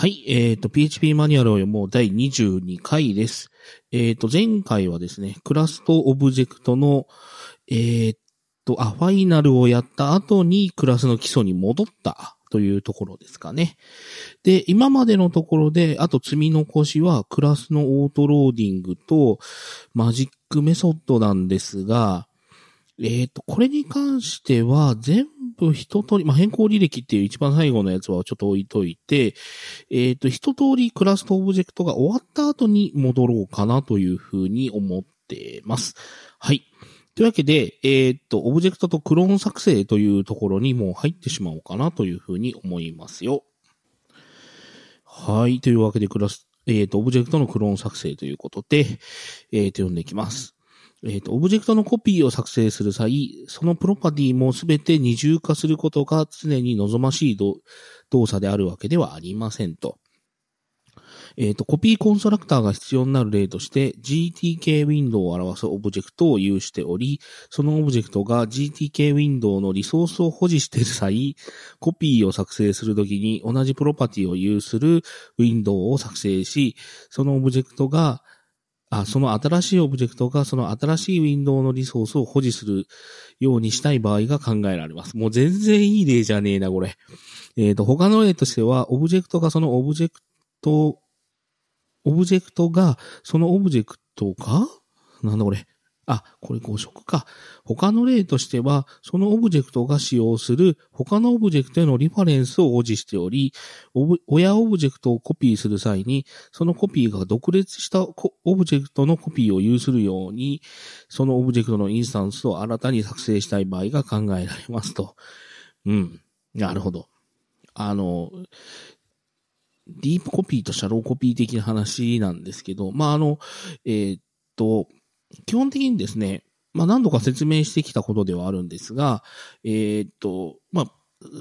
はい、えっ、と、PHP マニュアルを読もう第22回です。えっ、と、前回はですね、クラスとオブジェクトの、えっ、と、あ、ファイナルをやった後にクラスの基礎に戻ったというところですかね。で、今までのところで、あと積み残しはクラスのオートローディングとマジックメソッドなんですが、えっ、と、これに関しては全部一通り、まあ、変更履歴っていう一番最後のやつはちょっと置いといて、えっ、と、一通りクラスとオブジェクトが終わった後に戻ろうかなというふうに思ってます。はい。というわけで、えっ、と、オブジェクトとクローン作成というところにもう入ってしまおうかなというふうに思いますよ。はい。というわけで、クラス、えっ、と、オブジェクトのクローン作成ということで、えっ、と、読んでいきます。えっ、と、オブジェクトのコピーを作成する際、そのプロパティもすべて二重化することが常に望ましい動作であるわけではありませんと。えっ、と、コピーコンストラクターが必要になる例として、GTK ウィンドウを表すオブジェクトを有しており、そのオブジェクトが GTK ウィンドウのリソースを保持している際、コピーを作成するときに同じプロパティを有するウィンドウを作成し、そのオブジェクトがあ、その新しいオブジェクトがその新しいウィンドウのリソースを保持するようにしたい場合が考えられます。もう全然いい例じゃねえな、これ。えっ、と、他の例としては、オブジェクトがそのオブジェクト、オブジェクトがそのオブジェクトかなんだこれ。あ、これ誤植か。他の例としては、そのオブジェクトが使用する他のオブジェクトへのリファレンスを保持しており、親オブジェクトをコピーする際に、そのコピーが独立したオブジェクトのコピーを有するように、そのオブジェクトのインスタンスを新たに作成したい場合が考えられますと。うん。なるほど。あの、ディープコピーとシャローコピー的な話なんですけど、まあ、あの、えーっと、基本的にですね、まあ、何度か説明してきたことではあるんですが、えーっと、まあ、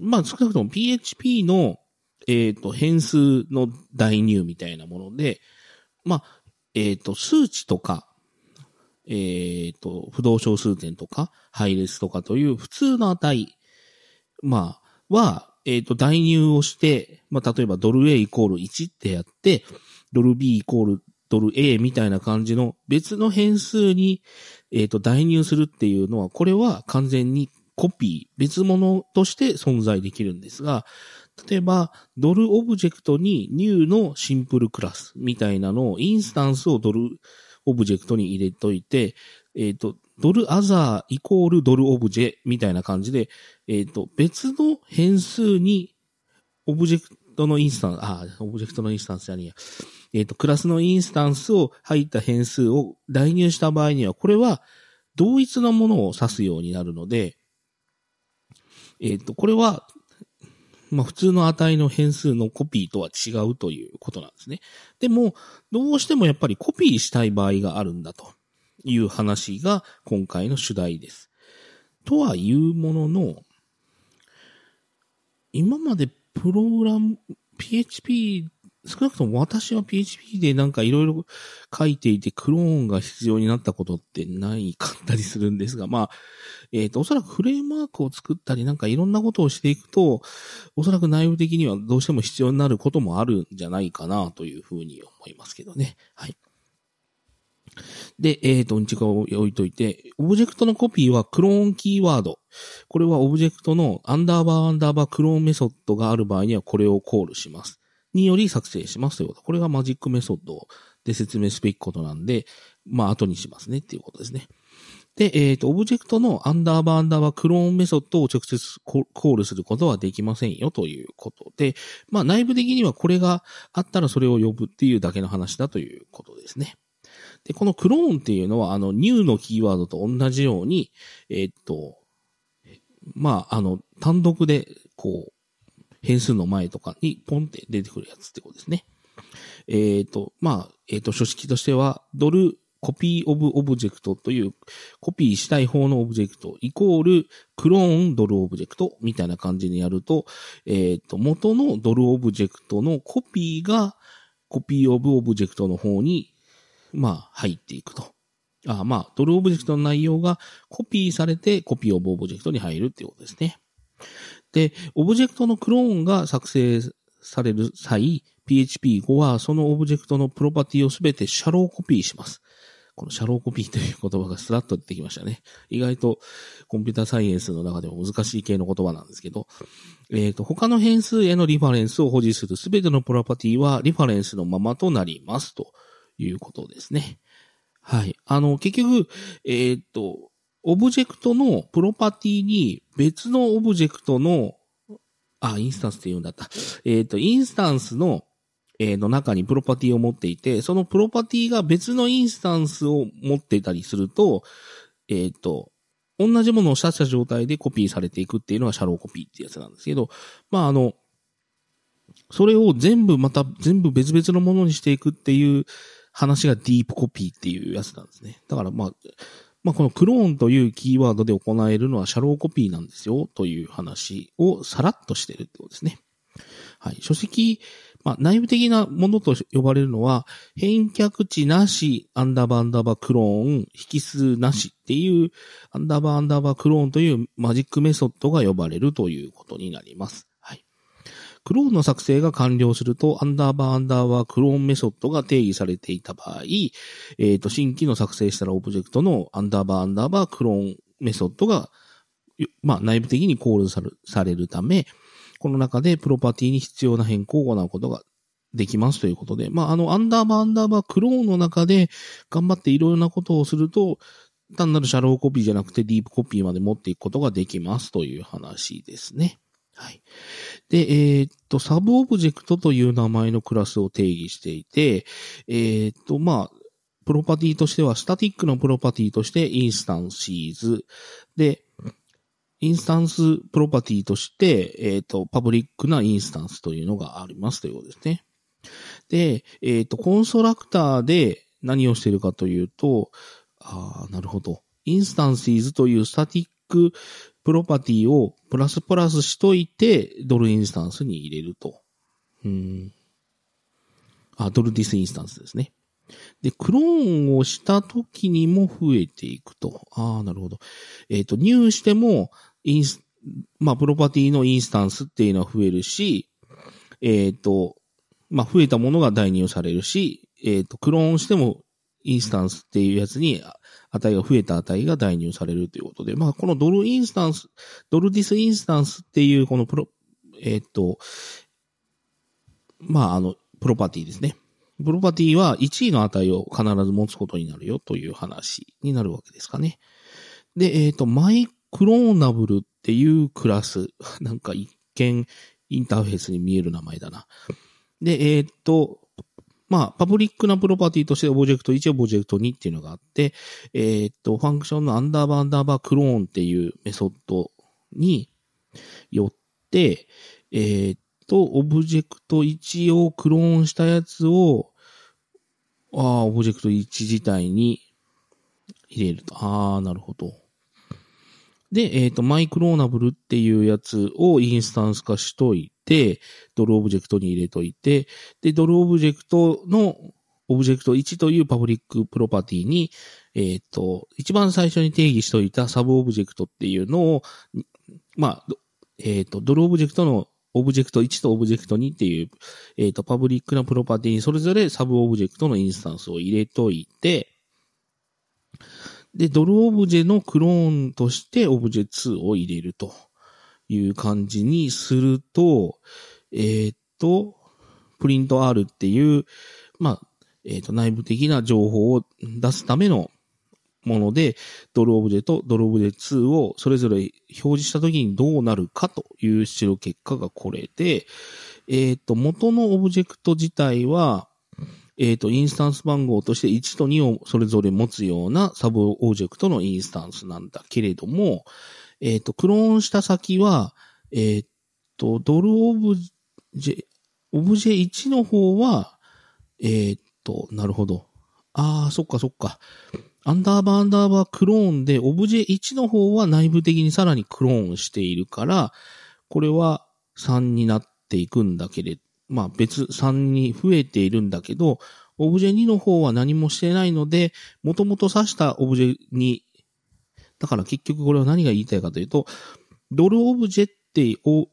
まあ、少なくとも PHP の、えーっと、変数の代入みたいなもので、まあ、えーっと、数値とか、えっと、不動小数点とか、配列とかという普通の値、まあ、は、えっ、と、代入をして、まあ、例えばドル A イコール1ってやって、ドル B イコールドル A みたいな感じの別の変数に、えっ、と、代入するっていうのは、これは完全にコピー、別物として存在できるんですが、例えば、ドルオブジェクトに new のシンプルクラスみたいなのを、インスタンスをドルオブジェクトに入れといて、えっ、と、ドルアザーイコールドルオブジェみたいな感じで、えっ、と、別の変数に、オブジェクトのインスタンス、あ、オブジェクトのインスタンスじゃねえや。えっ、と、クラスのインスタンスを入った変数を代入した場合には、これは同一なものを指すようになるので、えっ、と、これは、まあ、普通の値の変数のコピーとは違うということなんですね。でも、どうしてもやっぱりコピーしたい場合があるんだという話が今回の主題です。とはいうものの、今までプログラム、PHP、少なくとも私は PHP でなんかいろいろ書いていてクローンが必要になったことってないかったりするんですが、まあ、えっ、と、おそらくフレームワークを作ったりなんかいろんなことをしていくと、おそらく内部的にはどうしても必要になることもあるんじゃないかなというふうに思いますけどね。はい。で、えっ、と、うんちかを置いといて、オブジェクトのコピーはクローンキーワード。これはオブジェクトのアンダーバーアンダーバークローンメソッドがある場合にはこれをコールします。により作成しますということ。これがマジックメソッドで説明すべきことなんで、まあ後にしますねっていうことですね。で、えっ、と、オブジェクトのアンダーバーアンダーバークローンメソッドを直接コールすることはできませんよということで、まあ内部的にはこれがあったらそれを呼ぶっていうだけの話だということですね。で、このクローンっていうのは、あの、new のキーワードと同じように、えっと、まあ、あの、単独で、こう、変数の前とかにポンって出てくるやつってことですね。えっ、と、まあ、えっ、と、書式としては、ドル copy of object という、コピーしたい方のオブジェクトイコールクローンドルオブジェクトみたいな感じにやると、えっ、と、元のドルオブジェクトのコピーが copy of object の方に、まあ、入っていくと。あまあ、ドルオブジェクトの内容がコピーされて copy of object に入るっていうことですね。で、オブジェクトのクローンが作成される際、PHP5 はそのオブジェクトのプロパティをすべてシャローコピーします。このシャローコピーという言葉がスラッと出てきましたね。意外とコンピュータサイエンスの中でも難しい系の言葉なんですけど、えっ、ー、と、他の変数へのリファレンスを保持するすべてのプロパティはリファレンスのままとなりますということですね。はい。あの、結局、えっ、ー、と、オブジェクトのプロパティに別のオブジェクトの、あ、インスタンスって言うんだった。えっ、ー、と、インスタンスのえー、の中にプロパティを持っていて、そのプロパティが別のインスタンスを持っていたりすると、えっ、ー、と、同じものを指した状態でコピーされていくっていうのが shallow copy ってやつなんですけど、まああの、それを全部また全部別々のものにしていくっていう話がディープコピーっていうやつなんですね。だからまあ、まあこのクローンというキーワードで行えるのはシャローコピーなんですよという話をさらっとしてるってことですね。はい。書籍、まあ、内部的なものと呼ばれるのは、返却値なし、アンダーバーアンダーバークローン、引数なしっていう、アンダーバーアンダーバークローンというマジックメソッドが呼ばれるということになります。クローンの作成が完了すると、アンダーバーアンダーバークローンメソッドが定義されていた場合、えっ、ー、と、新規の作成したらオブジェクトのアンダーバーアンダーバークローンメソッドが、まあ、内部的にコールされるため、この中でプロパティに必要な変更を行うことができますということで、まあ、あの、アンダーバーアンダーバークローンの中で頑張っていろいろなことをすると、単なる shallow copy じゃなくて deep copy まで持っていくことができますという話ですね。はい。で、えー、っと、サブオブジェクトという名前のクラスを定義していて、えー、っと、まあ、プロパティとしては、スタティックのプロパティとして instances。で、インスタンスプロパティとして、えっ、ー、と、パブリックなインスタンスというのがありますということですね。で、えっ、ー、と、コンストラクターで何をしているかというと、ああ、なるほど。 instances というスタティックプロパティをプラスプラスしといて、ドルインスタンスに入れると。うん。あ、ドル this インスタンスですね。で、クローンをした時にも増えていくと。ああ、なるほど。えっ、ー、と、入しても、インス、まあ、プロパティのインスタンスっていうのは増えるし、えっ、ー、と、まあ、増えたものが代入されるし、えっ、ー、と、クローンしてもインスタンスっていうやつに値が増えた値が代入されるということで、まあ、このドルインスタンス、ドル this インスタンスっていうこのプロ、えっ、と、まあ、あの、プロパティですね。プロパティは一意の値を必ず持つことになるよという話になるわけですかね。で、えっ、ー、と、 MyCloneable っていうクラス。なんか一見インターフェースに見える名前だな。で、えっ、ー、と、まあ、パブリックなプロパティとしてオブジェクト1、オブジェクト2っていうのがあって、えっ、と、ファンクションのアンダーバーアンダーバークローンっていうメソッドによって、えっ、と、オブジェクト1をクローンしたやつを、ああ、オブジェクト1自体に入れると。ああ、なるほど。で、えっ、ー、と、 MyCloneable っていうやつをインスタンス化しといて、ドルオブジェクトに入れといて、で、ドルオブジェクトのオブジェクト1というパブリックプロパティに、えっ、ー、と、一番最初に定義しといたサブオブジェクトっていうのを、まあ、えっ、ー、と、ドルオブジェクトのオブジェクト1とオブジェクト2っていう、えっ、と、パブリックなプロパティにそれぞれサブオブジェクトのインスタンスを入れといて、で、ドルオブジェのクローンとしてオブジェ2を入れるという感じにすると、えー、っと、 print R っていう、まあ、えー、っと、内部的な情報を出すためのもので、ドルオブジェとドルオブジェ2をそれぞれ表示したときにどうなるかという出力結果がこれで、えっ、と、元のオブジェクト自体は、えっ、ー、と、インスタンス番号として1と2をそれぞれ持つようなサブオブジェクトのインスタンスなんだけれども、えっ、ー、と、クローンした先は、えっ、ー、と、ドルオブジェ、オブジェ1の方は、えっと、なるほど。ああ、そっかそっか。アンダーバーアンダーバークローンで、オブジェ1の方は内部的にさらにクローンしているから、これは3になっていくんだけれど、まあ別3に増えているんだけど、オブジェ2の方は何もしてないので、もともと指したオブジェに、だから結局これは何が言いたいかというと、ドルオブジェってを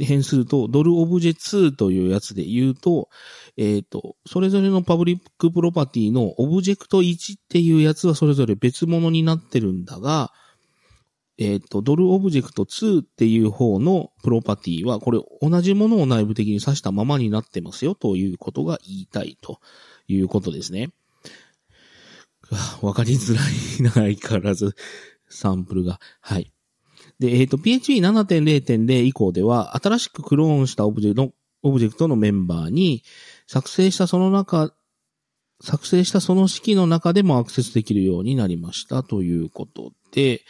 変数とドルオブジェ2というやつで言うと、えっ、と、それぞれのパブリックプロパティのオブジェクト1っていうやつはそれぞれ別物になってるんだが、えっ、と、ドルオブジェクト2っていう方のプロパティは、これ同じものを内部的に指したままになってますよということが言いたいということですね。わかりづらいな、相変わらず、サンプルが。はい。で、えっ、ー、と、PHP7.0.0 以降では、新しくクローンしたオブジェの、オブジェクトのメンバーに、作成したその中、作成したその式の中でもアクセスできるようになりましたということで、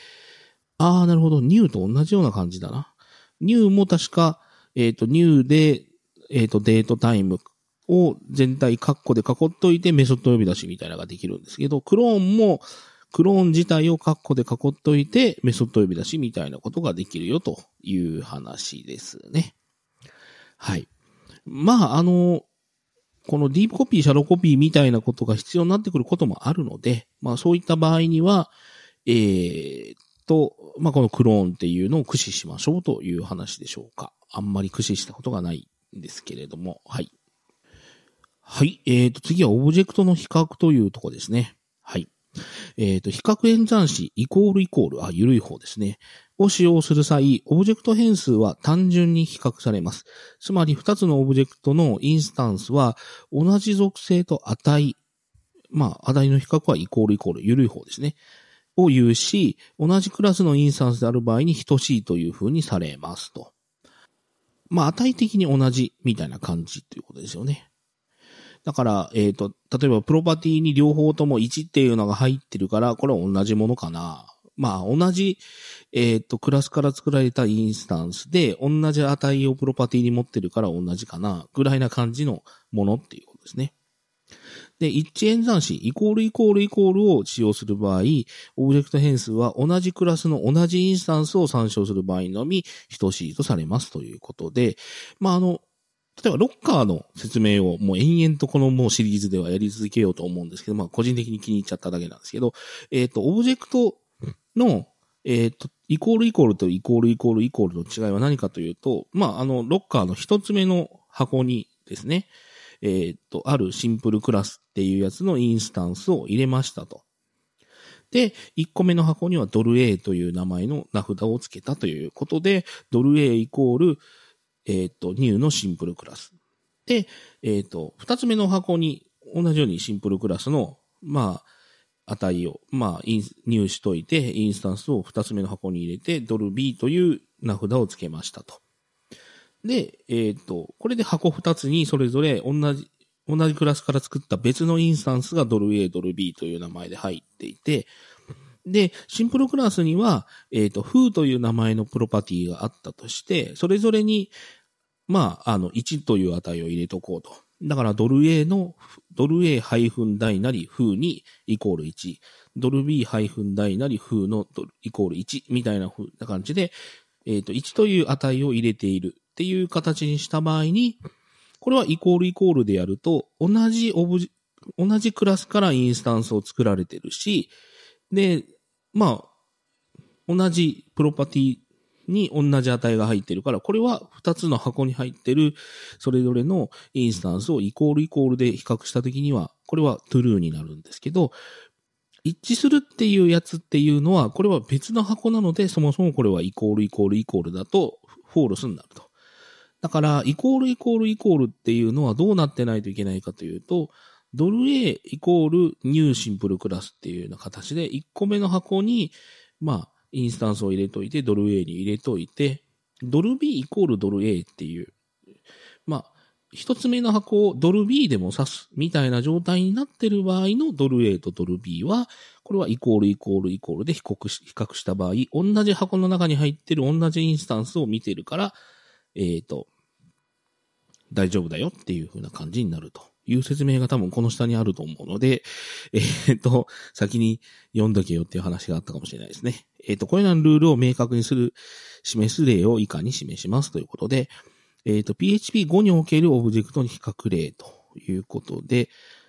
ああ、なるほど。ニューと同じような感じだな。ニューも確か、えっ、ー、と、ニューで、えっ、ー、と、デートタイムを全体カッコで囲っといてメソッド呼び出しみたいなのができるんですけど、クローンも、クローン自体をカッコで囲っといてメソッド呼び出しみたいなことができるよという話ですね。はい。まあ、あの、このディープコピー、シャロコピーみたいなことが必要になってくることもあるので、まあそういった場合には、えー、と、まあ、このクローンっていうのを駆使しましょうという話でしょうか。あんまり駆使したことがないんですけれども、はい。はい。えーと、次はオブジェクトの比較というとこですね。はい。えーと、比較演算子イコールイコール、あ、緩い方ですね。を使用する際、オブジェクト変数は単純に比較されます。つまり、二つのオブジェクトのインスタンスは、同じ属性と値、まあ、値の比較はイコールイコール、緩い方ですね。を言うし、同じクラスのインスタンスである場合に等しいという風にされますと。まあ、値的に同じみたいな感じということですよね。だから、えっ、ー、と、例えばプロパティに両方とも1っていうのが入ってるから、これは同じものかな。まあ、同じ、えっ、ー、と、クラスから作られたインスタンスで、同じ値をプロパティに持ってるから同じかな、ぐらいな感じのものっていうことですね。で、一致演算子、イコールイコールイコールを使用する場合、オブジェクト変数は同じクラスの同じインスタンスを参照する場合のみ等しいとされますということで、まあ、あの、例えばロッカーの説明をもう延々とこのもうシリーズではやり続けようと思うんですけど、まあ個人的に気に入っちゃっただけなんですけど、えっ、ー、と、オブジェクトの、えっ、ー、と、イコールイコールとイコールイコールイコールの違いは何かというと、まあ、あの、ロッカーの一つ目の箱にですね、えー、っと、あるシンプルクラスっていうやつのインスタンスを入れましたと。で、1個目の箱にはドル A という名前の名札を付けたということで、ドル A イコール、えー、っと、ニューのシンプルクラス。で、えー、っと、2つ目の箱に同じようにシンプルクラスの、まあ、値を、まあ、入しといて、インスタンスを2つ目の箱に入れて、ドル B という名札を付けましたと。で、えっ、ー、と、これで箱二つにそれぞれ同じ、同じクラスから作った別のインスタンスがドル A、ドル B という名前で入っていて、で、シンプルクラスには、えっ、ー、と、フーという名前のプロパティがあったとして、それぞれに、まあ、あの、1という値を入れとこうと。だから、ドル A の、ドル A 大なり、フーにイコール1。ドル B 大なり、フーのイコール1みたいな風な感じで、えっ、ー、と、1という値を入れている。っていう形にした場合に、これはイコールイコールでやると、同じオブジ、同じクラスからインスタンスを作られてるし、で、まあ、同じプロパティに同じ値が入ってるから、これは2つの箱に入ってるそれぞれのインスタンスをイコールイコールで比較したときには、これは true になるんですけど、一致するっていうやつっていうのは、これは別の箱なので、そもそもこれはイコールイコールイコールだと、 false になると。だから、イコールイコールイコールっていうのはどうなってないといけないかというと、ドル A イコールニューシンプルクラスっていうような形で、1個目の箱に、まあ、インスタンスを入れといて、ドル A に入れといて、ドル B イコールドル A っていう、まあ、一つ目の箱をドル B でも指すみたいな状態になってる場合のドル A とドル B は、これはイコールイコールイコールで比較した場合、同じ箱の中に入ってる同じインスタンスを見てるから、えっ、ー、と、大丈夫だよっていう風な感じになるという説明が多分この下にあると思うので、えっ、ー、と、先に読んどけよっていう話があったかもしれないですね。えっ、ー、と、これらのルールを明確にする、示す例を以下に示しますということで、えっ、ー、と、PHP5 におけるオブジェクトの比較例ということで、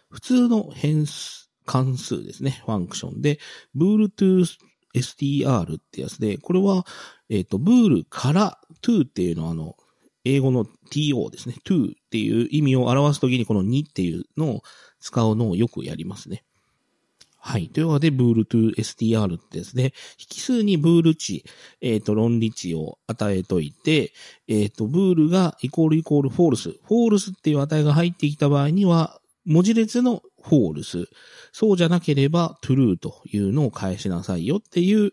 普通の変数、関数ですね、ファンクションで、ブールトゥー str ってやつで、これは、えっ、ー、と、ブールから to っていうのはあの、英語の to ですね。to っていう意味を表すときにこの2っていうのを使うのをよくやりますね。はい。というわけで、ブール to str ってですね、引数にブール値、えっ、ー、と、論理値を与えといて、えっ、ー、と、 bool がイコールイコール false。false っていう値が入ってきた場合には、文字列の false。そうじゃなければ true というのを返しなさいよっていう、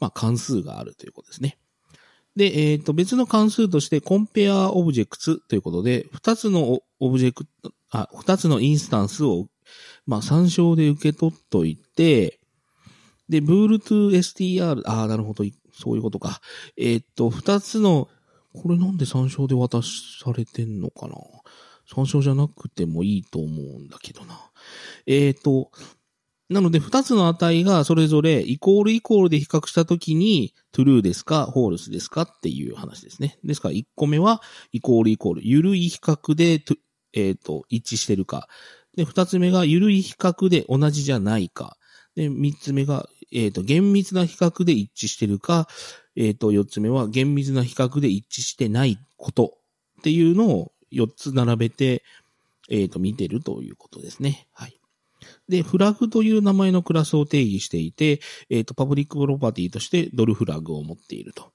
まあ、関数があるということですね。で、えっ、ー、と、別の関数として compare objects ということで、二つのオブジェクト、あ、二つのインスタンスを、まあ、参照で受け取っといて、で、 bool to str、ああ、なるほど、そういうことか。えっ、ー、と、二つの、これなんで参照で渡されてんのかな？参照じゃなくてもいいと思うんだけどな。えっ、ー、と、なので、二つの値がそれぞれイコールイコールで比較したときに、true ですか、false ですかっていう話ですね。ですから、一個目はイコールイコール、ゆるい比較で、えっ、ー、と、一致してるか。で、二つ目がゆるい比較で同じじゃないか。で、三つ目が、えっ、ー、と、厳密な比較で一致してるか。えっ、ー、と、四つ目は厳密な比較で一致してないことっていうのを四つ並べて、えっ、と、見てるということですね。はい。で、フラグという名前のクラスを定義していて、えっ、ー、と、パブリックプロパティとしてドルフラグを持っていると。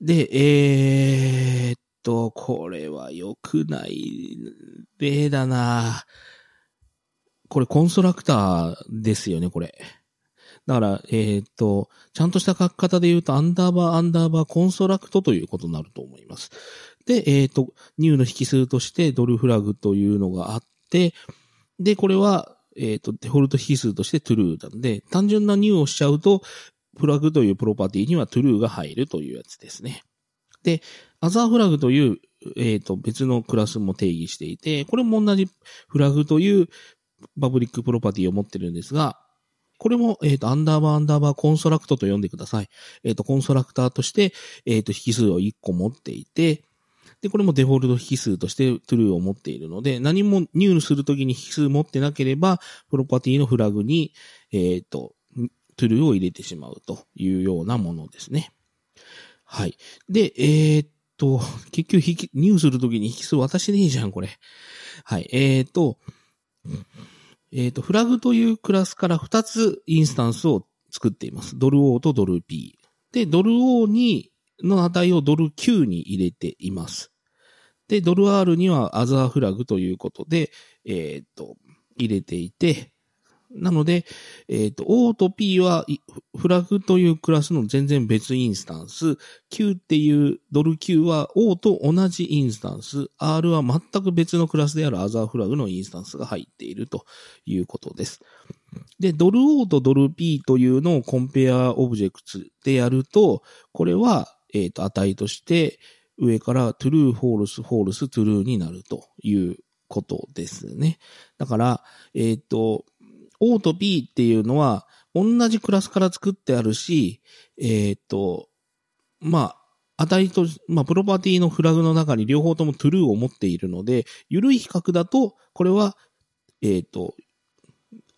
で、えー、っと、これは良くない例だなこれコンストラクターですよね、これ。だから、えー、っと、ちゃんとした書き方で言うと、アンダーバー、アンダーバー、コンストラクトということになると思います。で、えー、っと、ニューの引数としてドルフラグというのがあって、で、これは、えっ、ー、と、デフォルト引数として true なんで、単純な new をしちゃうと、フラグというプロパティには true が入るというやつですね。で、other flag という、えっ、ー、と、別のクラスも定義していて、これも同じフラグというパブリックプロパティを持ってるんですが、これも、えっ、ー、と、アンダーバーアンダーバー construct と呼んでください。えっ、ー、と、コンストラクターとして、えっ、と、引数を1個持っていて、で、これもデフォルト引数として true を持っているので、何も入力するときに引数持ってなければ、プロパティのフラグに、えっ、ー、と、true を入れてしまうというようなものですね。はい。で、えー、っと、結局引き、入するときに引数渡してねえじゃん、これ。はい。えー、っと、えっ、と、フラグというクラスから2つインスタンスを作っています。ドル O とドル P。で、ドル O に、の値をドル Q に入れています。で、ドル R にはアザーフラグということで、えっ、と、入れていて、なので、えっ、と、O と P はフラグというクラスの全然別インスタンス、Q っていうドル Q は O と同じインスタンス、R は全く別のクラスである other flag のインスタンスが入っているということです。で、ドル O とドル P というのを compare objects でやると、これは、えっ、と、値として、上から true, false, false, true になるということですね。だから、えっ、ー、と、O と B っていうのは同じクラスから作ってあるし、えっ、ー、と、まあ、値と、まあ、プロパティのフラグの中に両方とも true を持っているので、緩い比較だと、これは、えっ、ー、と、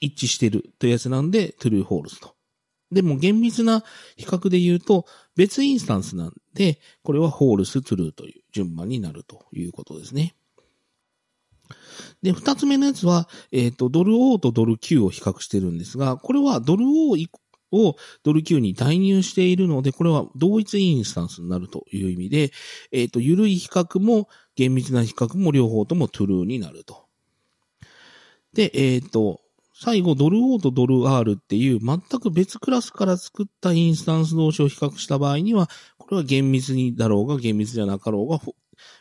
一致してるというやつなんで、true, false と。でも厳密な比較で言うと、別インスタンスなんで、これはホールス、トゥルーという順番になるということですね。で、二つ目のやつは、えっ、ー、と、ドル O とドル Q を比較してるんですが、これはドル O をドル Q に代入しているので、これは同一インスタンスになるという意味で、えっ、ー、と、緩い比較も厳密な比較も両方ともトゥルーになると。で、えっ、ー、と、最後、ドル O とドル R っていう全く別クラスから作ったインスタンス同士を比較した場合には、これは厳密にだろうが厳密じゃなかろうが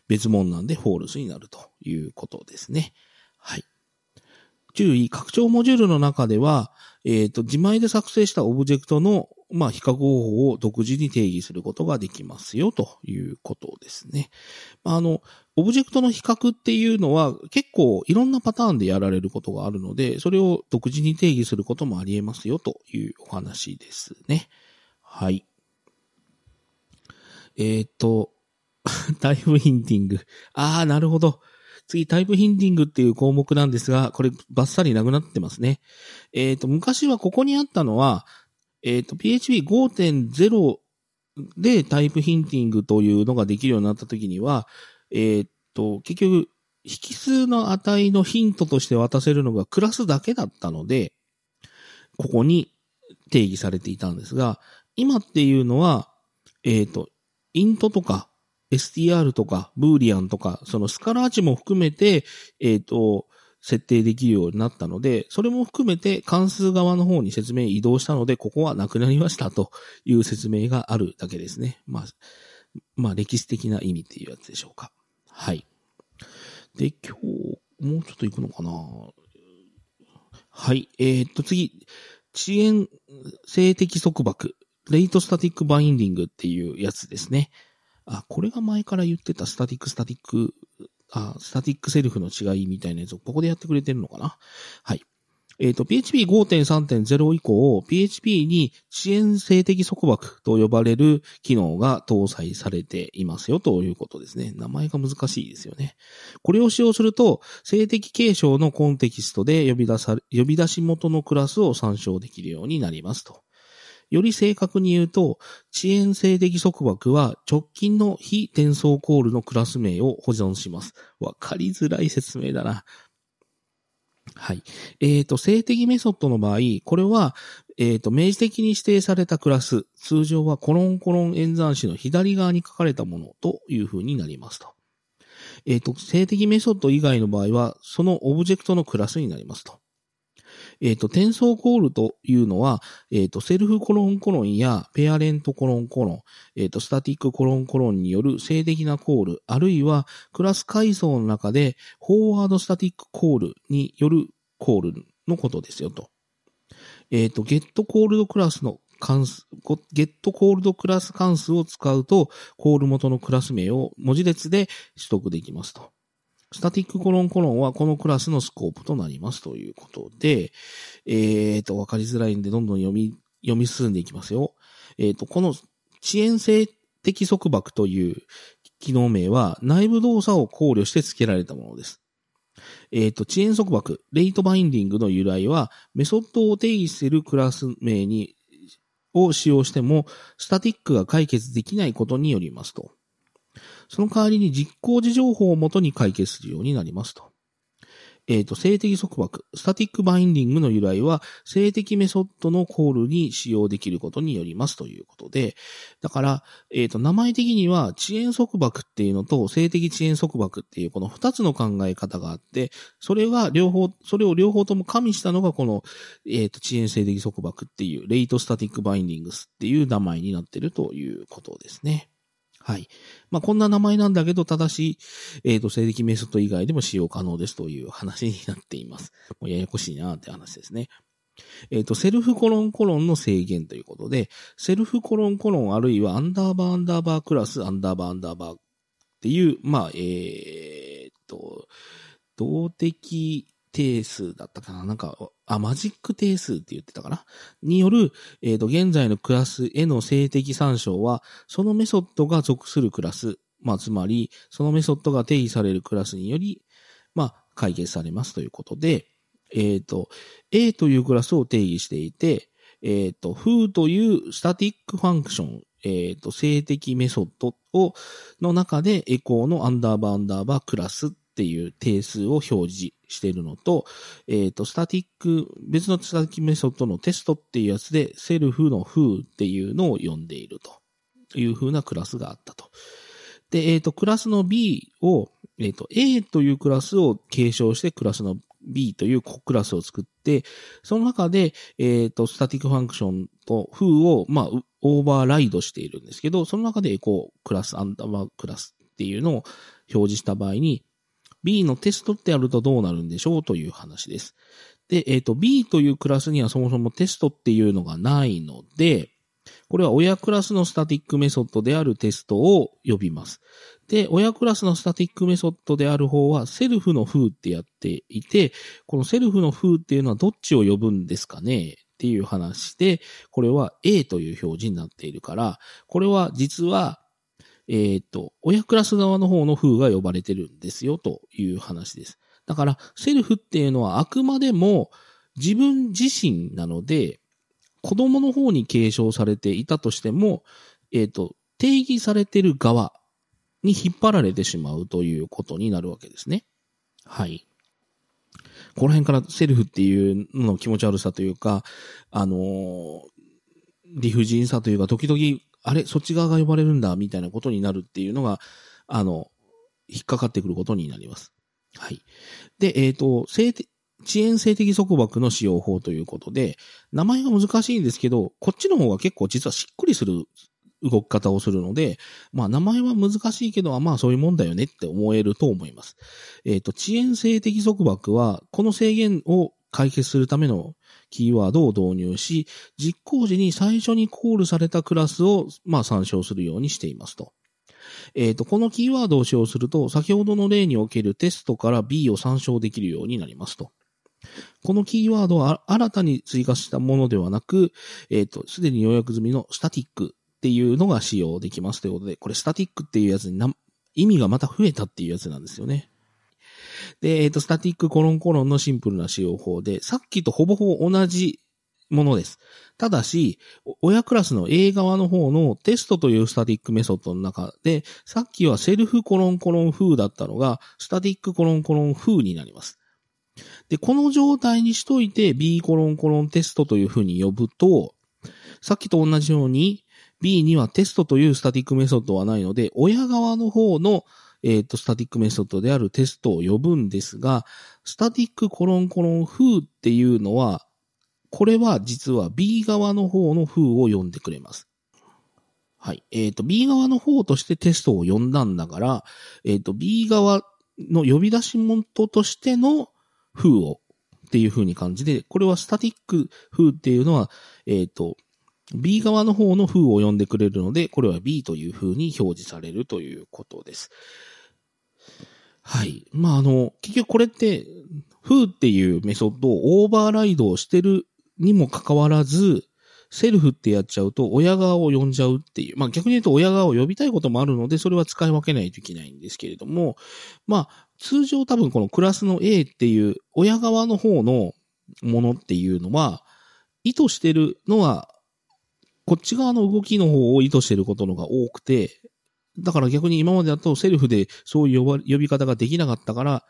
別物なんで false になるということですね。はい。注意、拡張モジュールの中では、えっ、ー、と、自前で作成したオブジェクトのまあ、比較方法を独自に定義することができますよ、ということですね。あの、オブジェクトの比較っていうのは結構いろんなパターンでやられることがあるので、それを独自に定義することもあり得ますよ、というお話ですね。はい。えっ、ー、と、タイプヒンティング。ああ、なるほど。次、タイプヒンティングっていう項目なんですが、これバッサリなくなってますね。えっ、ー、と、昔はここにあったのは、えっ、ー、と、PHP5.0 でタイプヒンティングというのができるようになった時には、えー、っと、結局、引数の値のヒントとして渡せるのがクラスだけだったので、ここに定義されていたんですが、今っていうのは、えっ、と、イントとか str とかブーリアンとか、そのスカラー値も含めて、えっ、と、設定できるようになったので、それも含めて関数側の方に説明移動したので、ここはなくなりましたという説明があるだけですね。まあ、まあ歴史的な意味っていうやつでしょうか。はい。で、今日、もうちょっと行くのかなはい。えー、っと、次。遅延性的束縛。レイトスタティックバインディングっていうやつですね。あ、これが前から言ってたスタティックスタティック、あ、スタティックセルフの違いみたいなやつをここでやってくれてるのかな？はい。えっ、ー、と、PHP5.3.0 以降、PHP に遅延性的束縛と呼ばれる機能が搭載されていますよということですね。名前が難しいですよね。これを使用すると、性的継承のコンテキストで呼び出さ、呼び出し元のクラスを参照できるようになりますと。より正確に言うと、遅延性的束縛は直近の非転送コールのクラス名を保存します。わかりづらい説明だな。はい。えっ、ー、と、性的メソッドの場合、これは、えっ、ー、と、明示的に指定されたクラス、通常はコロンコロン演算子の左側に書かれたものという風になりますと。えっ、ー、と、静的メソッド以外の場合は、そのオブジェクトのクラスになりますと。えっ、ー、と、転送コールというのは、えっ、ー、と、 self コロンコロンや parent コロンコロン、えっ、ー、と、 static コロンコロンによる静的なコール、あるいはクラス階層の中で forward static call によるコールのことですよと。えっ、と、 get called class の関数、 get called class 関数を使うと、コール元のクラス名を文字列で取得できますと。スタティックコロンコロンはこのクラスのスコープとなりますということで、えっ、ー、と、わかりづらいんでどんどん読み、読み進んでいきますよ。えっ、ー、と、この遅延性的束縛という機能名は内部動作を考慮して付けられたものです。えっ、ー、と、遅延束縛、レイトバインディングの由来は、メソッドを定義するクラス名に、を使用しても、スタティックが解決できないことによりますと。その代わりに実行時情報をもとに解決するようになりますと。えっ、ー、と、静的束縛、スタティックバインディングの由来は、静的メソッドのコールに使用できることによりますということで、だから、えっ、ー、と、名前的には、遅延束縛っていうのと、静的遅延束縛っていうこの二つの考え方があって、それは両方、それを両方とも加味したのがこの、えっ、ー、と、遅延静的束縛っていう、 late static bindings っていう名前になってるということですね。はい。まあ、こんな名前なんだけど、ただし、えっ、ー、と、静的メソッド以外でも使用可能ですという話になっています。もうややこしいなって話ですね。えっ、ー、と、 self コロンコロンの制限ということで、 self コロンコロンあるいはアンダーバーアンダーバークラスアンダーバーアンダーバーっていう、まあ、えっ、と、動的定数だったかな。なんか、あ、マジック定数って言ってたかな。による、えっ、ー、と、現在のクラスへの性的参照は、そのメソッドが属するクラス、まあ、つまり、そのメソッドが定義されるクラスにより、まあ、解決されますということで、えっ、ー、と、A というクラスを定義していて、えっ、ー、と、フーというスタティックファンクション、えっ、と、静的メソッドを、の中でエコーのアンダーバーアンダーバークラスっていう定数を表示しているのと、えっ、ー、と、 static、別の static メソッドのテストっていうやつで、 self の who っていうのを呼んでいるという風なクラスがあったと。で、えっ、ー、と、クラスの B を、えっ、ー、と、A というクラスを継承して、クラスの B というクラスを作って、その中で、えっ、と、 static function と who を、まあ、オーバーライドしているんですけど、その中でエコークラス、アンダーバークラスっていうのを表示した場合に、B のテストってやるとどうなるんでしょうという話です。で、えっ、ー、と、B というクラスにはそもそもテストっていうのがないので、これは親クラスの static メソッドであるテストを呼びます。で、親クラスの static メソッドである方は self の who ってやっていて、この self の who っていうのはどっちを呼ぶんですかね？っていう話で、これは A という表示になっているから、これは実はえっ、と、親クラス側の方の風が呼ばれてるんですよという話です。だから、セルフっていうのはあくまでも自分自身なので、子供の方に継承されていたとしても、えっ、と、定義されてる側に引っ張られてしまうということになるわけですね。はい。この辺からセルフっていうのの気持ち悪さというか、あのー、理不尽さというか、時々、あれ、そっち側が呼ばれるんだ、みたいなことになるっていうのが、あの、引っかかってくることになります。はい。で、えっ、ー、と、性的遅延性的束縛の使用法ということで、名前が難しいんですけど、こっちの方が結構実はしっくりする動き方をするので、まあ名前は難しいけど、まあそういうもんだよねって思えると思います。えっ、ー、と、遅延性的束縛は、この制限を解決するためのキーワードを導入し、実行時に最初にコールされたクラスを、まあ参照するようにしていますと。えっ、ー、と、このキーワードを使用すると、先ほどの例におけるテストから B を参照できるようになりますと。このキーワードは新たに追加したものではなく、えっ、ー、と、すでに予約済みのスタティックっていうのが使用できますということで、これスタティックっていうやつに意味がまた増えたっていうやつなんですよね。で、えっ、ー、と、スタティックコロンコロンのシンプルな使用法で、さっきとほぼほぼ同じものです。ただし、親クラスの A 側の方のテストというスタティックメソッドの中で、さっきはセルフコロンコロン風だったのが、スタティックコロンコロン風になります。で、この状態にしといて B コロンコロンテストという風に呼ぶと、さっきと同じように B にはテストという static メソッドはないので、親側の方のえっ、ー、と、 static メソッドであるテストを呼ぶんですが、 static コロンコロン who っていうのは、これは実は B 側の方の風を呼んでくれます。はい。えっ、ー、と、B 側の方としてテストを呼んだんだから、えっ、ー、と、B 側の呼び出し元としての風をっていう風に感じで、これは static who っていうのは、えっ、ー、と、B 側の方の風を呼んでくれるので、これは B という風に表示されるということです。はい。まあ、あの、結局これって、風っていうメソッドをオーバーライドをしてるにもかかわらず、セルフってやっちゃうと親側を呼んじゃうっていう。まあ逆に言うと親側を呼びたいこともあるので、それは使い分けないといけないんですけれども、まあ通常多分このクラスの A っていう親側の方のものっていうのは、意図してるのは、こっち側の動きの方を意図してることのが多くて、だから逆に今までだとセルフでそういう呼び方ができなかったから、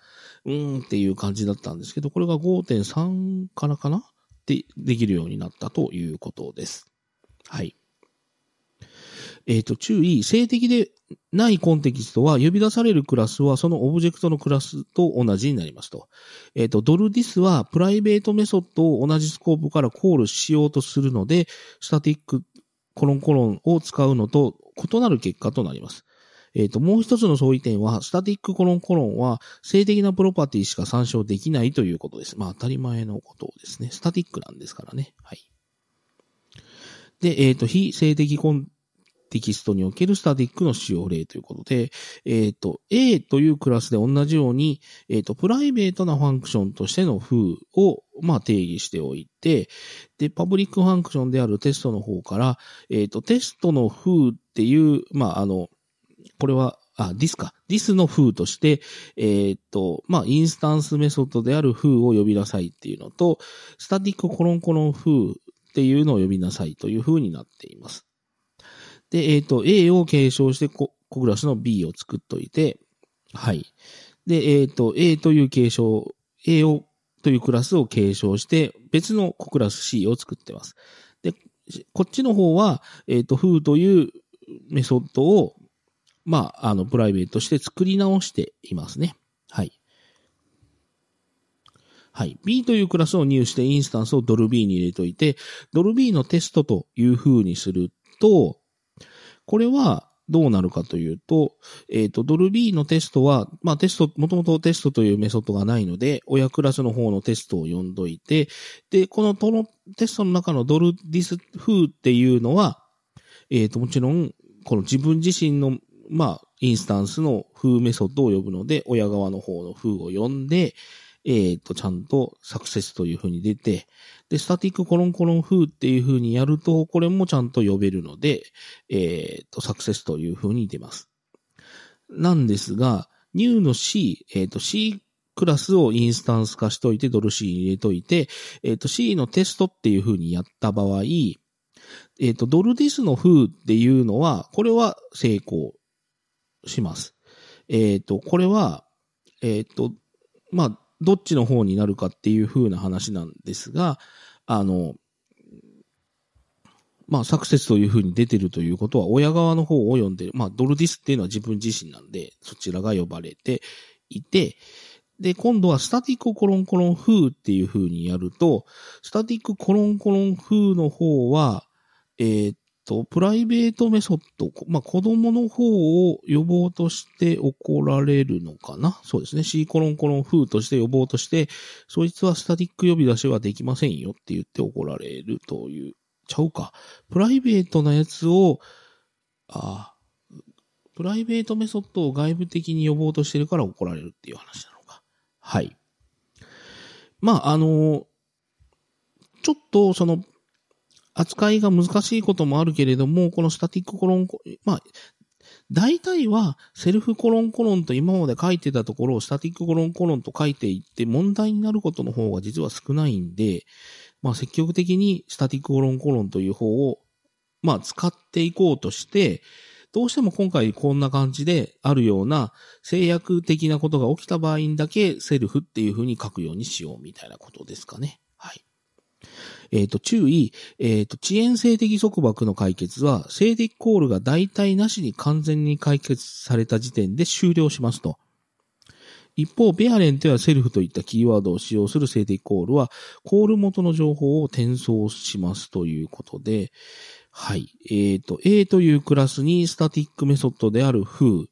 うーんっていう感じだったんですけど、これが5.3からかな？ってできるようになったということです。はい。えっ、ー、と、注意、性的でないコンテキストは呼び出されるクラスはそのオブジェクトのクラスと同じになりますと。えっ、ー、と、ドルディスはプライベートメソッドを同じスコープからコールしようとするので、スタティックコロンコロンを使うのと異なる結果となります。えっ、ー、と、もう一つの相違点は、スタティックコロンコロンは性的なプロパティしか参照できないということです。まあ当たり前のことですね。スタティックなんですからね。はい。で、えっ、ー、と、非性的コンテキストにおけるスタティックの使用例ということで、えっ、ー、と、A というクラスで同じように、えっ、と、 private な function としての foo を、まあ、定義しておいて、で、 public function であるテストの方から、えっ、と、テストの風っていう、まあ、あの、これは、あ、 this か。 this の foo として、えー、っと、まあ、インスタンスメソッドである風を呼びなさいっていうのと、 static コロンコロン foo っていうのを呼びなさいという風になっています。で、えー、っと、A を継承してコ、コグラスの B を作っといて、はい。で、えー、っと、A という継承、A を、というクラスを継承して、別のコクラス C を作ってます。で、こっちの方は、えっと、風というメソッドをまあ、あの、プライベートして作り直していますね。はい。はい。B というクラスを入手してインスタンスをドル B に入れといて、ドル B のテストという風にすると、これはどうなるかというと、えっ、ー、と、ドル B のテストは、まあテスト、もともとテストというメソッドがないので、親クラスの方のテストを読んどいて、で、このトのテストの中のドルディス風っていうのは、えっ、ー、と、もちろん、この自分自身のまあ、インスタンスの風メソッドを呼ぶので、親側の方の風を呼んで、えっ、ー、と、ちゃんとサクセスという風に出て、で、スタティックコロンコロン風っていう風にやると、これもちゃんと呼べるので、えっ、ー、と、サクセスという風に出ます。なんですが、new の C、えっ、ー、と、C クラスをインスタンス化しといて、ドル C に入れといて、えっ、と、C のテストっていう風にやった場合、えっ、と、ドルディスの風っていうのは、これは成功します。えっ、と、これは、えっ、と、まあ、どっちの方になるかっていう風な話なんですが、あの、まあ、サクセスという風に出てるということは、親側の方を読んでる。まあ、ドルディスっていうのは自分自身なんで、そちらが呼ばれていて、で、今度はスタティックコロンコロン風っていう風にやると、スタティックコロンコロン風の方は、えーっと、プライベートメソッド、まあ、子供の方を呼ぼうとして怒られるのかな？そうですね。C コロンコロン風として呼ぼうとして、そいつはスタティック呼び出しはできませんよって言って怒られるという、ちゃうか。プライベートなやつを、ああ、プライベートメソッドを外部的に呼ぼうとしてるから怒られるっていう話なのか。はい。まあ、あの、ちょっとその、扱いが難しいこともあるけれども、このスタティックコロンコ、まあ、大体はセルフコロンコロンと今まで書いてたところをスタティックコロンコロンと書いていって問題になることの方が実は少ないんで、まあ積極的にスタティックコロンコロンという方を、まあ使っていこうとして、どうしても今回こんな感じであるような制約的なことが起きた場合にだけセルフっていう風に書くようにしようみたいなことですかね。はい。えっ、と、注意、えっ、と、遅延性的束縛の解決は、静的コールが代替なしに完全に解決された時点で終了しますと。一方、ペアレントやセルフといったキーワードを使用する静的コールは、コール元の情報を転送しますということで、はい。えっ、と、A というクラスにスタティックメソッドである who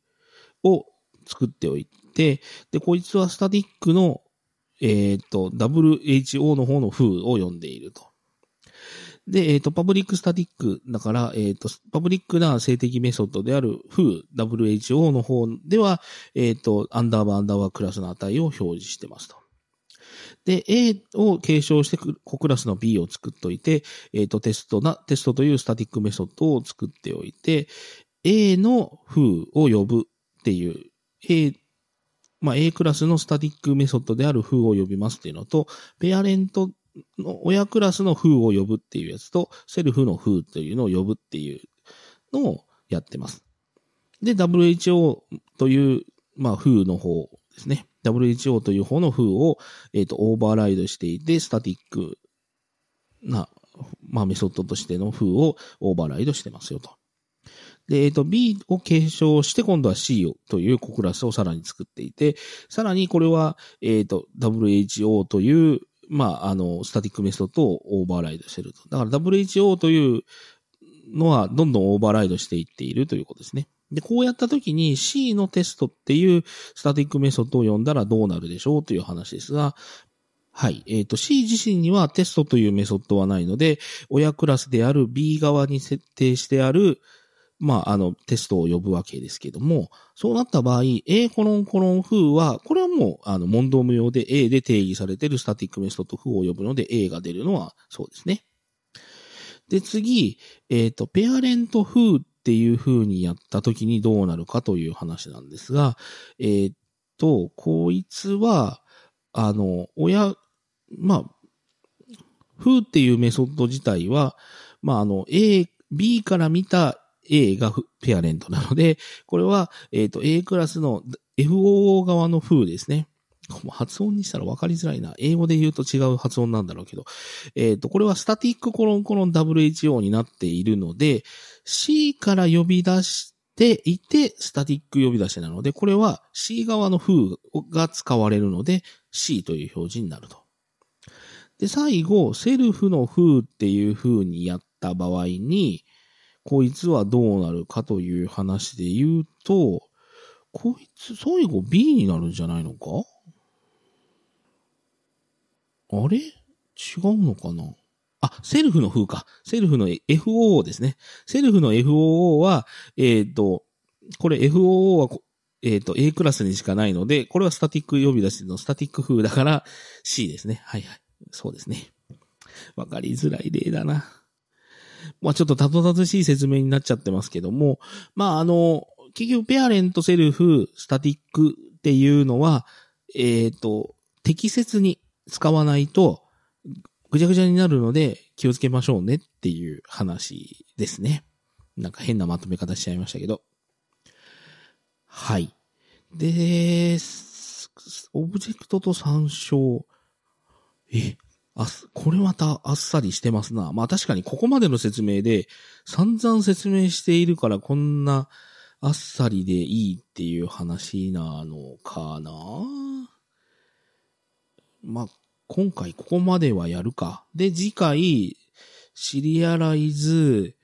を作っておいて、で、こいつはスタティックの、えっ、と、WHO の方の who を呼んでいると。で、えっ、と、パブリックスタティックだから、えっ、と、パブリックな静的メソッドである who、WHO の方では、えっ、と、アンダーバーアンダーバークラスの値を表示してますと。で、A を継承してく、子クラスの B を作っといて、えっ、と、テストな、テストというスタティックメソッドを作っておいて、A の who を呼ぶっていう、A、まあ、A クラスのスタティックメソッドである who を呼びますっていうのと、 parent の親クラスの who を呼ぶっていうやつと、 self の who というのを呼ぶっていうのをやってます。で、WHO という、まあ、風の方ですね。 who という方の who を、えっ、と、オーバーライドしていて、スタティックな、まあ、メソッドとしての who をオーバーライドしてますよと。で、えっ、と、B を継承して、今度は C をという子クラスをさらに作っていて、さらにこれは、えっ、と、 who という、まあ、あの、スタティックメソッドをオーバーライドしてると。だから WHO というのはどんどんオーバーライドしていっているということですね。で、こうやったときに C のテストっていうスタティックメソッドを呼んだらどうなるでしょうという話ですが、はい。えっ、と、C 自身にはテストというメソッドはないので、親クラスである B 側に設定してある、まあ、あの、テストを呼ぶわけですけども、そうなった場合、A コロンコロン風は、これはもう、あの、問答無用で A で定義されているスタティックメソッド風を呼ぶので A が出るのはそうですね。で、次、えっ、と、ペアレント風っていう風にやった時にどうなるかという話なんですが、えっ、と、こいつは、あの、親、まあ、風っていうメソッド自体は、まあ、あの、A、B から見た A がペアレントなので、これは、えっ、と、A クラスの FOO 側の風ですね。発音にしたら分かりづらいな。英語で言うと違う発音なんだろうけど。えっ、と、これはスタティックコロンコロン WHO になっているので、C から呼び出していて、スタティック呼び出しなので、これは C 側の風が使われるので、C という表示になると。で、最後、セルフの風っていう風にやった場合に、こいつはどうなるかという話で言うと、こいつ最後 B になるんじゃないのか？あれ？違うのかな？あ、セルフの風か。セルフの FOO ですね。セルフの FOO は、えっ、と、これ FOO はこ、えっ、と、A クラスにしかないので、これはスタティック呼び出しのスタティック風だから C ですね。はいはい。そうですね。わかりづらい例だな。まあちょっとたどたどしい説明になっちゃってますけども、まああの、結局ペアレント、セルフ、スタティックっていうのは、えっ、と、適切に使わないと、ぐちゃぐちゃになるので気をつけましょうねっていう話ですね。なんか変なまとめ方しちゃいましたけど。はい。で、オブジェクトと参照。え、あ、これまたあっさりしてますな。まあ確かにここまでの説明で散々説明しているからこんなあっさりでいいっていう話なのかなまあ、今回ここまではやるか。で、次回、シリアライズ、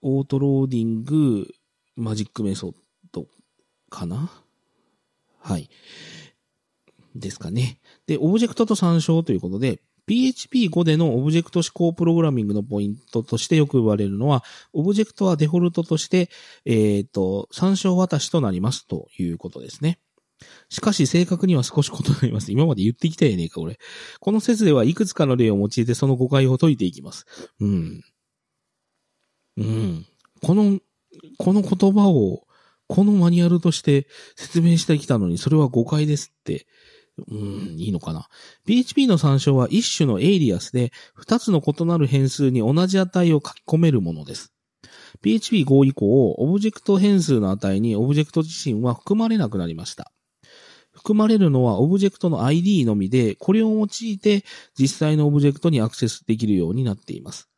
オートローディング、マジックメソッドかなはい。ですかね。で、オブジェクトと参照ということで、PHP5 でのオブジェクト指向プログラミングのポイントとしてよく言われるのは、オブジェクトはデフォルトとして、えっ、ー、と、参照渡しとなりますということですね。しかし正確には少し異なります。今まで言ってきたじゃねえか、俺。この節ではいくつかの例を用いてその誤解を解いていきます。うん。うん。この、この言葉を、このマニュアルとして説明してきたのに、それは誤解ですって。うん、いいのかな。PHP の参照は一種のエイリアスで、二つの異なる変数に同じ値を書き込めるものです。PHP5 以降、オブジェクト変数の値にオブジェクト自身は含まれなくなりました。含まれるのはオブジェクトの ID のみで、これを用いて実際のオブジェクトにアクセスできるようになっています。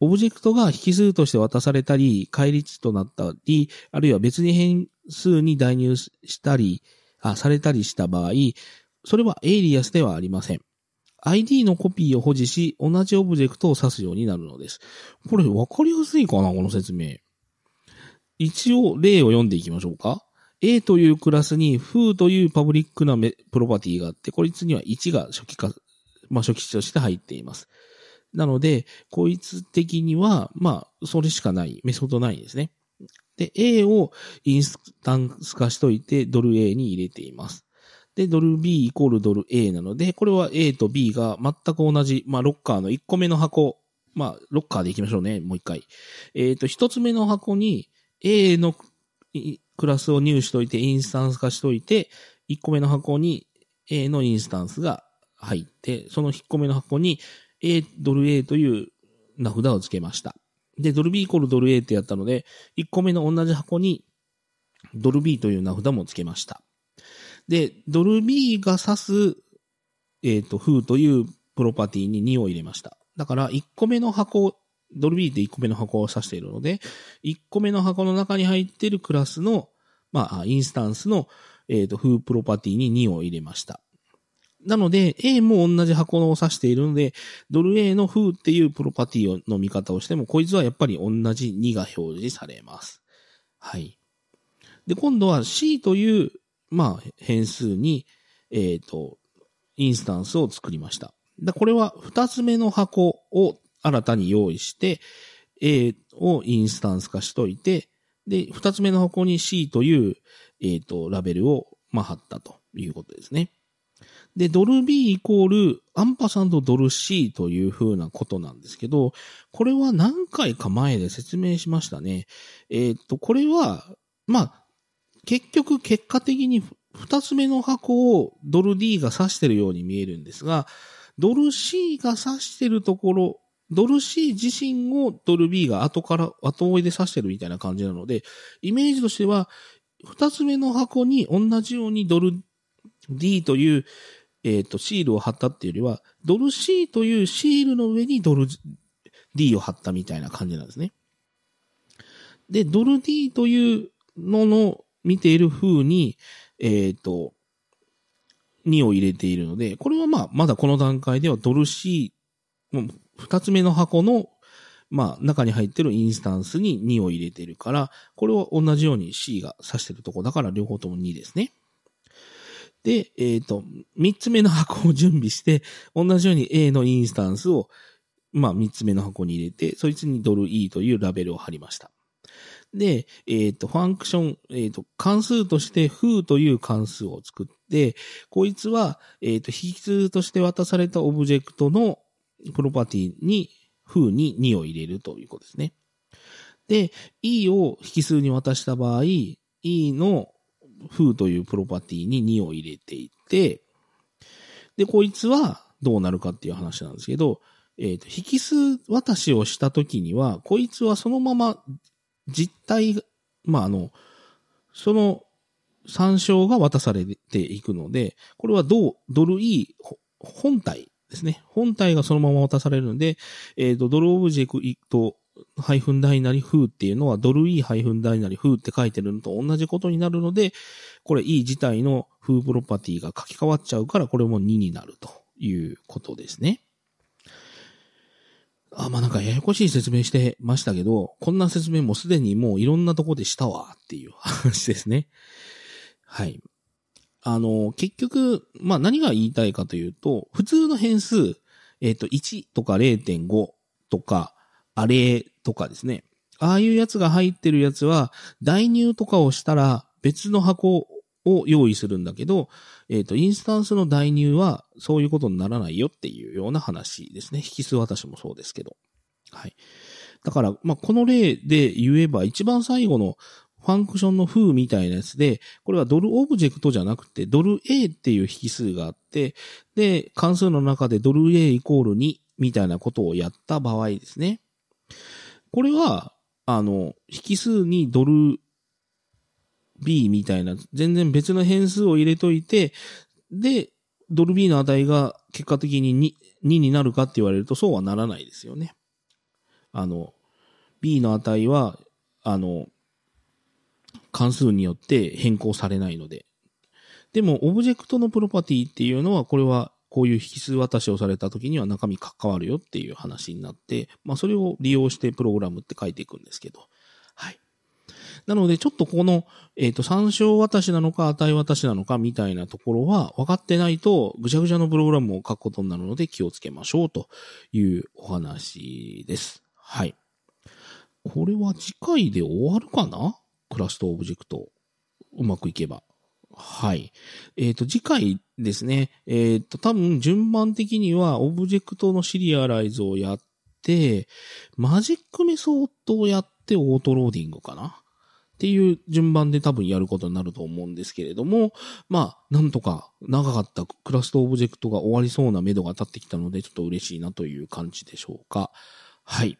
オブジェクトが引数として渡されたり、返り値となったり、あるいは別に変数に代入したり、あ、されたりした場合、それはエイリアスではありません。ID のコピーを保持し、同じオブジェクトを指すようになるのです。これ分かりやすいかなこの説明。一応例を読んでいきましょうか。A というクラスに foo というパブリックなプロパティがあって、こいつには1が初期化、まあ初期値として入っています。なので、こいつ的には、まあ、それしかない、メソッドないですね。で、A をインスタンス化しといて、ドル A に入れています。で、ドル B イコールドル A なので、これは A と B が全く同じ、まあ、ロッカーの1個目の箱、まあ、ロッカーでいきましょうね、もう一回。えっ、ー、と、1つ目の箱に A のクラスを入手しといて、インスタンス化しといて、1個目の箱に A のインスタンスが入って、その1個目の箱に A ドル A という名札を付けました。で、ドル B イコールドル A ってやったので、1個目の同じ箱にドル B という名札も付けました。で、ドル B が指す、えっ、ー、と、風というプロパティに2を入れました。だから、1個目の箱、ドル B って1個目の箱を指しているので、1個目の箱の中に入っているクラスの、まあ、インスタンスの、えっ、ー、と、風プロパティに2を入れました。なので、A も同じ箱を指しているので、ドル A の風っていうプロパティの見方をしても、こいつはやっぱり同じ2が表示されます。はい。で、今度は C というまあ、変数に、えっ、ー、と、インスタンスを作りました。これは二つ目の箱を新たに用意して、A をインスタンス化しといて、で、二つ目の箱に C という、えっ、ー、と、ラベルを、まあ、貼ったということですね。で、ドル B イコールアンパサンドドル C という風なことなんですけど、これは何回か前で説明しましたね。えっ、ー、と、これは、まあ、結局結果的に二つ目の箱をドル D が指してるように見えるんですが、ドル C が指してるところ、ドル C 自身をドル B が後から、後追いで指してるみたいな感じなので、イメージとしては、二つ目の箱に同じようにドル D という、えっ、ー、と、シールを貼ったっていうよりは、ドル C というシールの上にドル D を貼ったみたいな感じなんですね。で、ドル D というのの見ている風に、えっ、ー、と、2を入れているので、これはまあ、まだこの段階ではドル C、二つ目の箱の、まあ、中に入ってるインスタンスに2を入れているから、これは同じように C が指してるとこだから両方とも2ですね。で、えっ、ー、と、三つ目の箱を準備して、同じように A のインスタンスを、まあ、三つ目の箱に入れて、そいつにドル E というラベルを貼りました。で、えっ、ー、と、ファンクション、えっ、ー、と、関数として foo という関数を作って、こいつは、えっ、ー、と、引数として渡されたオブジェクトのプロパティに foo に2を入れるということですね。で、e を引数に渡した場合、e の foo というプロパティに2を入れていって、で、こいつはどうなるかっていう話なんですけど、えっ、と、引数渡しをしたときには、こいつはそのまま実体、まあ、あの、その参照が渡されていくので、これはド、ドル E 本体ですね。本体がそのまま渡されるので、えっ、ー、と、ドルオブジェクト、ハイフン大なり foo っていうのはドル E ハイフン大なり foo って書いてるのと同じことになるので、これ E 自体のフープロパティが書き換わっちゃうから、これも2になるということですね。あ、まあ、なんかややこしい説明してましたけど、こんな説明もすでにもういろんなとこでしたわっていう話ですね。はい。あの、結局、まあ、何が言いたいかというと、普通の変数、えっ、ー、と、1とか0.5とか、アレイとかですね。ああいうやつが入ってるやつは、代入とかをしたら別の箱を用意するんだけど、えっ、ー、と、インスタンスの代入はそういうことにならないよっていうような話ですね。引数渡しもそうですけど。はい。だから、まあ、この例で言えば一番最後のファンクションの風みたいなやつで、これはドルオブジェクトじゃなくて、ドル A っていう引数があって、で、関数の中でドル A イコール2みたいなことをやった場合ですね。これは、あの、引数にドル B みたいな、全然別の変数を入れといて、で、ドル B の値が結果的に 2, 2になるかって言われるとそうはならないですよね。あの、B の値は、あの、関数によって変更されないので。でも、オブジェクトのプロパティっていうのは、これはこういう引数渡しをされた時には中身関わるよっていう話になって、まあそれを利用してプログラムって書いていくんですけど。なので、ちょっとこの、えっ、ー、と、参照渡しなのか値渡しなのかみたいなところは分かってないと、ぐちゃぐちゃのプログラムを書くことになるので気をつけましょうというお話です。はい。これは次回で終わるかな？クラスとオブジェクト。うまくいけば。はい。えっ、ー、と、次回ですね。えっ、ー、と、多分順番的には、オブジェクトのシリアライズをやって、マジックメソッドをやって、オートローディングかなっていう順番で多分やることになると思うんですけれども、まあ、なんとか長かったクラスとオブジェクトが終わりそうな目処が立ってきたので、ちょっと嬉しいなという感じでしょうか。はい。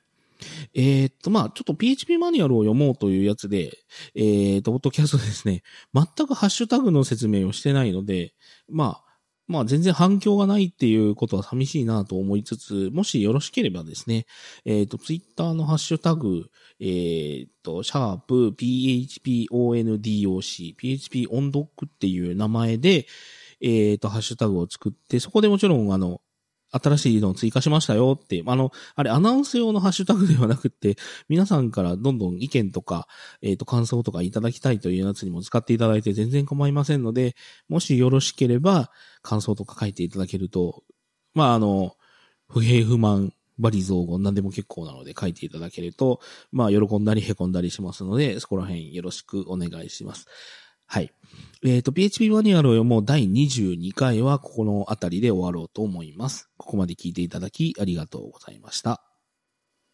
えー、っと、まあ、ちょっと PHP マニュアルを読もうというやつで、えー、っと、ポッドキャストですね、全くハッシュタグの説明をしてないので、まあ、まあ全然反響がないっていうことは寂しいなと思いつつ、もしよろしければですね、えっ、と、ツイッターのハッシュタグ、えっ、と、シャープ phpondoc、php オンドックっていう名前で、えっ、と、ハッシュタグを作って、そこでもちろん、あの、新しいのを追加しましたよって、あの、あれアナウンス用のハッシュタグではなくて、皆さんからどんどん意見とか、えっ、ー、と、感想とかいただきたいというやつにも使っていただいて全然構いませんので、もしよろしければ、感想とか書いていただけると、まあ、あの、不平不満、バリ造語、何でも結構なので書いていただけると、まあ、喜んだり凹んだりしますので、そこら辺よろしくお願いします。はい。えっ、ー、と、PHP マニュアルを読もう第22回はここのあたりで終わろうと思います。ここまで聞いていただきありがとうございました。